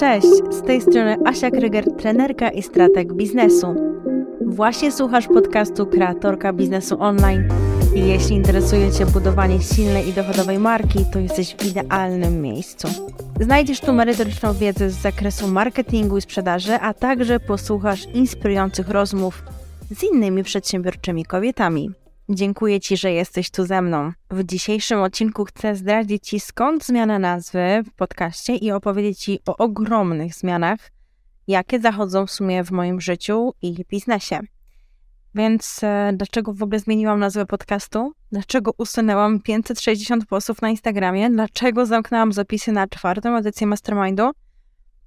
Cześć, z tej strony Asia Kryger, trenerka i strateg biznesu. Właśnie słuchasz podcastu Kreatorka Biznesu Online i jeśli interesuje Cię budowanie silnej i dochodowej marki, to jesteś w idealnym miejscu. Znajdziesz tu merytoryczną wiedzę z zakresu marketingu i sprzedaży, a także posłuchasz inspirujących rozmów z innymi przedsiębiorczymi kobietami. Dziękuję Ci, że jesteś tu ze mną. W dzisiejszym odcinku chcę zdradzić Ci skąd zmiana nazwy w podcaście i opowiedzieć Ci o ogromnych zmianach, jakie zachodzą w sumie w moim życiu i biznesie. Więc e, dlaczego w ogóle zmieniłam nazwę podcastu? Dlaczego usunęłam 560 postów na Instagramie? Dlaczego zamknęłam zapisy na czwartą edycję Mastermindu?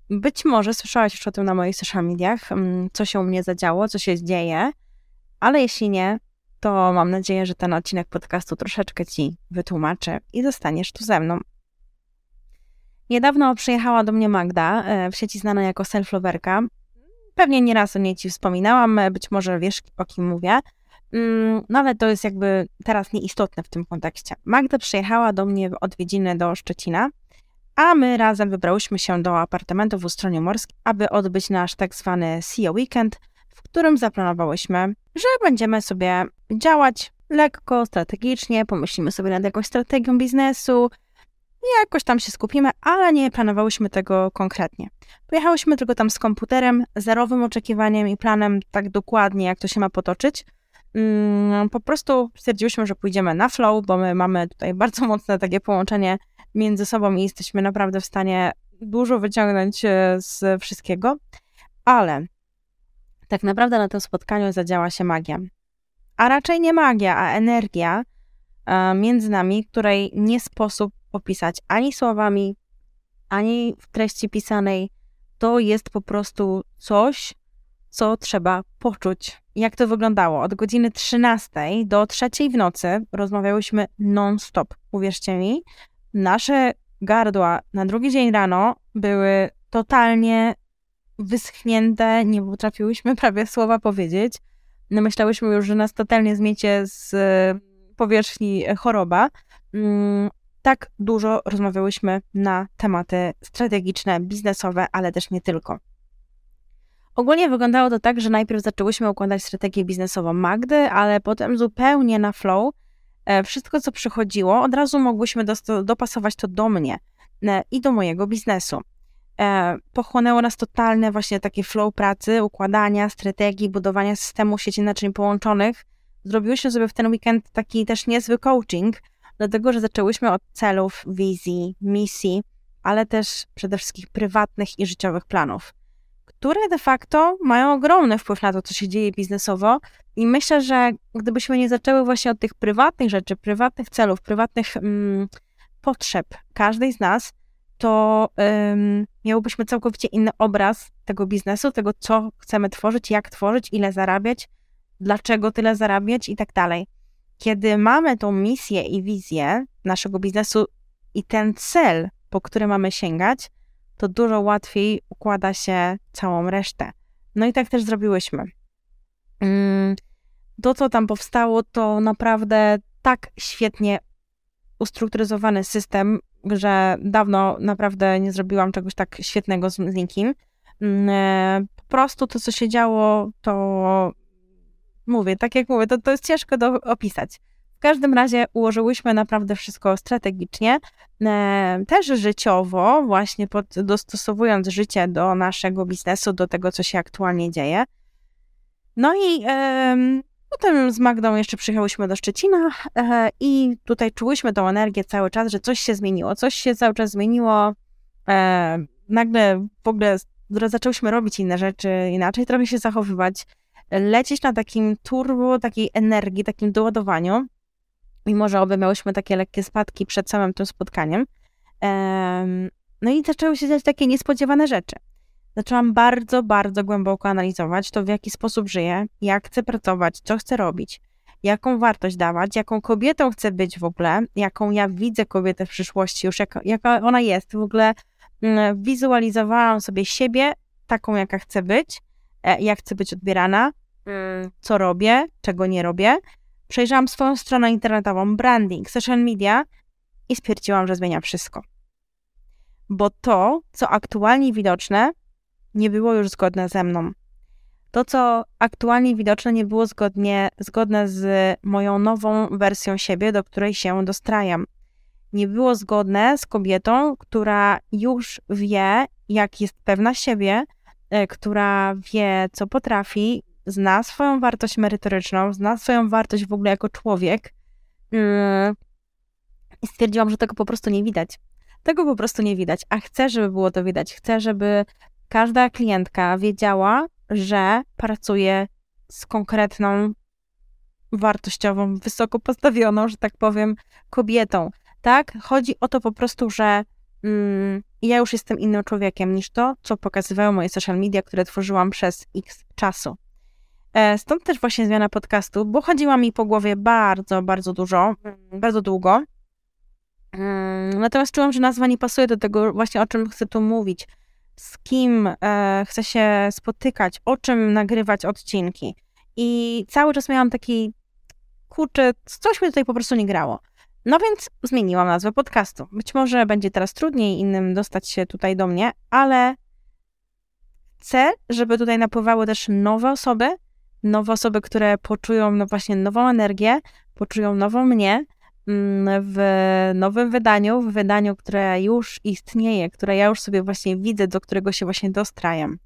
Być może słyszałaś już o tym na moich social mediach, mm, co się u mnie zadziało, co się dzieje, ale jeśli nie, to mam nadzieję, że ten odcinek podcastu troszeczkę Ci wytłumaczy i zostaniesz tu ze mną. Niedawno przyjechała do mnie Magda, e, w sieci znana jako selfloverka. Pewnie nieraz o niej Ci wspominałam, e, być może wiesz o kim mówię, mm, no ale to jest jakby teraz nieistotne w tym kontekście. Magda przyjechała do mnie w odwiedziny do Szczecina, a my razem wybrałyśmy się do apartamentu w Ustronie Morskiej, aby odbyć nasz tak zwany CEO Weekend, w którym zaplanowałyśmy, że będziemy sobie działać lekko, strategicznie, pomyślimy sobie nad jakąś strategią biznesu, jakoś tam się skupimy, ale nie planowałyśmy tego konkretnie. Pojechałyśmy tylko tam z komputerem, zerowym oczekiwaniem i planem tak dokładnie, jak to się ma potoczyć. Mm, po prostu stwierdziłyśmy, że pójdziemy na flow, bo my mamy tutaj bardzo mocne takie połączenie między sobą i jesteśmy naprawdę w stanie dużo wyciągnąć e, z wszystkiego. Ale tak naprawdę na tym spotkaniu zadziała się magia. A raczej nie magia, a energia e, między nami, której nie sposób opisać ani słowami, ani w treści pisanej. To jest po prostu coś, co trzeba poczuć. Jak to wyglądało? Od godziny 13 do 3 w nocy rozmawiałyśmy non-stop. Uwierzcie mi, nasze gardła na drugi dzień rano były totalnie wyschnięte, nie potrafiłyśmy prawie słowa powiedzieć. Myślałyśmy już, że nas totalnie zmiecie z e, powierzchni choroba. Mm, tak dużo rozmawiałyśmy na tematy strategiczne, biznesowe, ale też nie tylko. Ogólnie wyglądało to tak, że najpierw zaczęłyśmy układać strategię biznesową Magdy, ale potem zupełnie na flow e, wszystko, co przychodziło, od razu mogłyśmy dopasować to do mnie e, i do mojego biznesu e, pochłonęło nas totalne właśnie takie flow pracy, układania, strategii, budowania systemu sieci naczyń połączonych. Zrobiłyśmy sobie w ten weekend taki też niezły coaching, dlatego że zaczęłyśmy od celów, wizji, misji, ale też przede wszystkim prywatnych i życiowych planów, które de facto mają ogromny wpływ na to, co się dzieje biznesowo. I myślę, że gdybyśmy nie zaczęły właśnie od tych prywatnych rzeczy, prywatnych celów, prywatnych mm, potrzeb każdej z nas, to um, całkowicie inny obraz tego biznesu, tego, co chcemy tworzyć, jak tworzyć, ile zarabiać, dlaczego tyle zarabiać i tak dalej. Kiedy mamy tą misję i wizję naszego biznesu i ten cel, po który mamy sięgać, to dużo łatwiej układa się całą resztę. No i tak też zrobiłyśmy. Mm, to, co tam powstało, to naprawdę tak świetnie ustrukturyzowany system, że dawno naprawdę nie zrobiłam czegoś tak świetnego z, z nikim. Mm, e, po prostu to, co się działo, to mówię, tak jak mówię, to, to jest ciężko do opisać. W każdym razie ułożyłyśmy naprawdę wszystko strategicznie, e, też życiowo, właśnie pod, dostosowując życie do naszego biznesu, do tego, co się aktualnie dzieje. No i Potem z Magdą jeszcze przyjechałyśmy do Szczecina e, i tutaj czułyśmy tą energię cały czas, że coś się zmieniło, coś się cały czas zmieniło. E, nagle w ogóle zaczęłyśmy robić inne rzeczy, inaczej trochę się zachowywać, lecieć na takim turbo, takiej energii, takim doładowaniu. Mimo, że obie miałyśmy takie lekkie spadki przed samym tym spotkaniem. E, no i zaczęły się dziać takie niespodziewane rzeczy zaczęłam bardzo, bardzo głęboko analizować to, w jaki sposób żyję, jak chcę pracować, co chcę robić, jaką wartość dawać, jaką kobietą chcę być w ogóle, jaką ja widzę kobietę w przyszłości, już jaka, jaka ona jest. W ogóle mm, wizualizowałam sobie siebie taką, jaka chcę być, e, jak chcę być odbierana, mm, co robię, czego nie robię. Przejrzałam swoją stronę internetową, branding, social media i stwierdziłam, że zmienia wszystko bo to, co aktualnie widoczne, nie było już zgodne ze mną. To, co aktualnie widoczne, nie było zgodnie, zgodne z moją nową wersją siebie, do której się dostrajam. Nie było zgodne z kobietą, która już wie, jak jest pewna siebie, e, która wie, co potrafi, zna swoją wartość merytoryczną, zna swoją wartość w ogóle jako człowiek. Yy, I stwierdziłam, że tego po prostu nie widać. Tego po prostu nie widać, a chcę, żeby było to widać. Chcę, żeby każda klientka wiedziała, że pracuje z konkretną, wartościową, wysoko postawioną, że tak powiem, kobietą. Tak? Chodzi o to po prostu, że mm, ja już jestem innym człowiekiem niż to, co pokazywały moje social media, które tworzyłam przez x czasu. E, stąd też właśnie zmiana podcastu, bo chodziła mi po głowie bardzo, bardzo dużo, bardzo długo. Mm, natomiast czułam, że nazwa nie pasuje do tego właśnie, o czym chcę tu mówić. Z kim e, chcę się spotykać, o czym nagrywać odcinki. I cały czas miałam taki, kurczę, coś mi tutaj po prostu nie grało. No więc zmieniłam nazwę podcastu. Być może będzie teraz trudniej innym dostać się tutaj do mnie, ale chcę, żeby tutaj napływały też nowe osoby, nowe osoby, które poczują no właśnie nową energię, poczują nową mnie w nowym wydaniu, w wydaniu, które już istnieje, które ja już sobie właśnie widzę, do którego się właśnie dostrajam.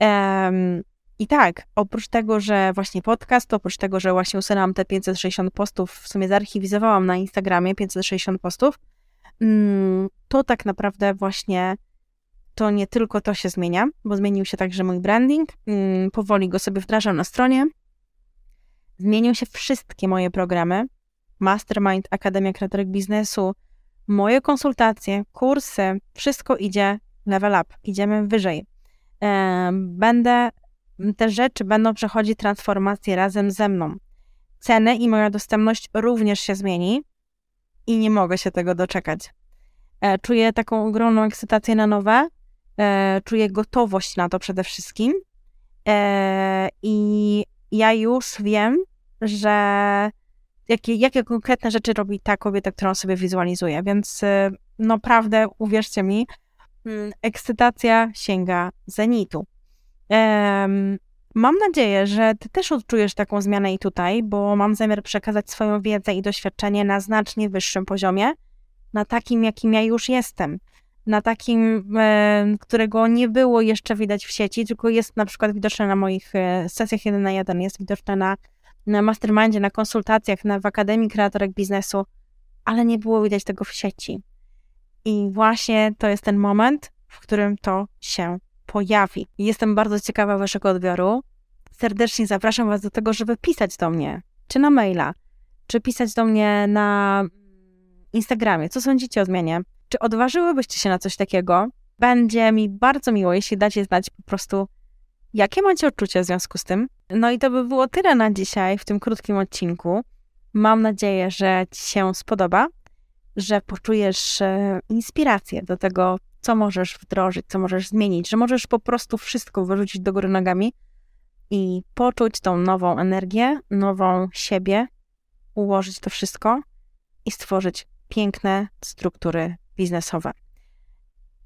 Um, I tak, oprócz tego, że właśnie podcast, oprócz tego, że właśnie usunęłam te 560 postów, w sumie zarchiwizowałam na Instagramie 560 postów, mm, to tak naprawdę właśnie to nie tylko to się zmienia, bo zmienił się także mój branding. Mm, powoli go sobie wdrażam na stronie. Zmienią się wszystkie moje programy. Mastermind, Akademia Kreatorek Biznesu, moje konsultacje, kursy, wszystko idzie level up, idziemy wyżej. Będę, te rzeczy będą przechodzić transformację razem ze mną. Ceny i moja dostępność również się zmieni i nie mogę się tego doczekać. E, czuję taką ogromną ekscytację na nowe, e, czuję gotowość na to przede wszystkim. E, I ja już wiem, że jakie, jakie konkretne rzeczy robi ta kobieta, którą sobie wizualizuję. Więc e, naprawdę, uwierzcie mi, mm, ekscytacja sięga zenitu. E, mam nadzieję, że ty też odczujesz taką zmianę i tutaj, bo mam zamiar przekazać swoją wiedzę i doświadczenie na znacznie wyższym poziomie, na takim, jakim ja już jestem na takim, e, którego nie było jeszcze widać w sieci, tylko jest na przykład widoczne na moich e, sesjach 1 na 1, jest widoczne na, na mastermindzie, na konsultacjach, na, w Akademii Kreatorek Biznesu, ale nie było widać tego w sieci. I właśnie to jest ten moment, w którym to się pojawi. Jestem bardzo ciekawa Waszego odbioru. Serdecznie zapraszam Was do tego, żeby pisać do mnie, czy na maila, czy pisać do mnie na Instagramie. Co sądzicie o zmianie? Czy odważyłybyście się na coś takiego? Będzie mi bardzo miło, jeśli dacie znać po prostu, jakie macie odczucia w związku z tym. No i to by było tyle na dzisiaj w tym krótkim odcinku. Mam nadzieję, że Ci się spodoba, że poczujesz e, inspirację do tego, co możesz wdrożyć, co możesz zmienić, że możesz po prostu wszystko wyrzucić do góry nogami i poczuć tą nową energię, nową siebie, ułożyć to wszystko i stworzyć piękne struktury biznesowe.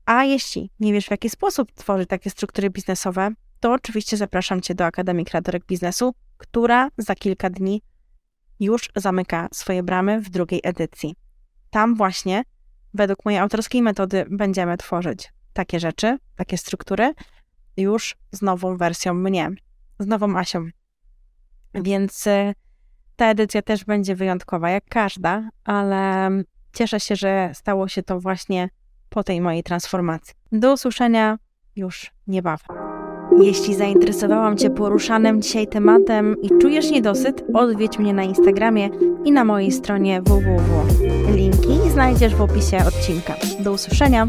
A jeśli nie wiesz, w jaki sposób tworzyć takie struktury biznesowe, to oczywiście zapraszam Cię do Akademii Kreatorek Biznesu, która za kilka dni już zamyka swoje bramy w drugiej edycji. Tam właśnie, według mojej autorskiej metody, będziemy tworzyć takie rzeczy, takie struktury, już z nową wersją mnie, z nową Asią. Więc y, ta edycja też będzie wyjątkowa, jak każda, ale Cieszę się, że stało się to właśnie po tej mojej transformacji. Do usłyszenia już niebawem. Jeśli zainteresowałam Cię poruszanym dzisiaj tematem i czujesz niedosyt, odwiedź mnie na Instagramie i na mojej stronie www. Linki znajdziesz w opisie odcinka. Do usłyszenia!